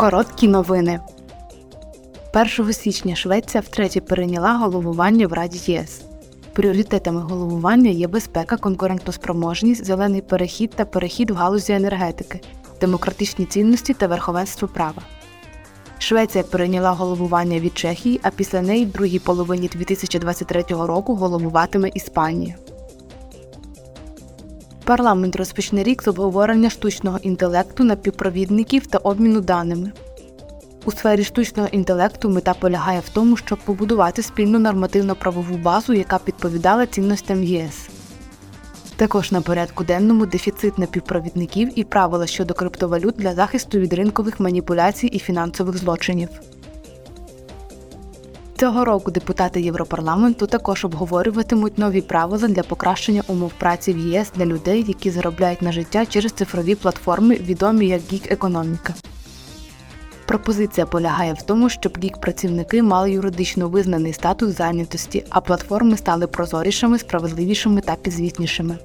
Короткі новини. 1 січня Швеція втретє перейняла головування в Раді ЄС. Пріоритетами головування є безпека, конкурентоспроможність, зелений перехід та перехід в галузі енергетики, демократичні цінності та верховенство права. Швеція перейняла головування від Чехії, а після неї в другій половині 2023 року головуватиме Іспанія. Парламент розпочне рік з обговорення штучного інтелекту, напівпровідників та обміну даними. У сфері штучного інтелекту мета полягає в тому, щоб побудувати спільну нормативно-правову базу, яка б відповідала цінностям ЄС. Також на порядку денному дефіцит напівпровідників і правила щодо криптовалют для захисту від ринкових маніпуляцій і фінансових злочинів. Цього року депутати Європарламенту також обговорюватимуть нові правила для покращення умов праці в ЄС для людей, які заробляють на життя через цифрові платформи, відомі як гік-економіка. Пропозиція полягає в тому, щоб гік-працівники мали юридично визнаний статус зайнятості, а платформи стали прозорішими, справедливішими та підзвітнішими.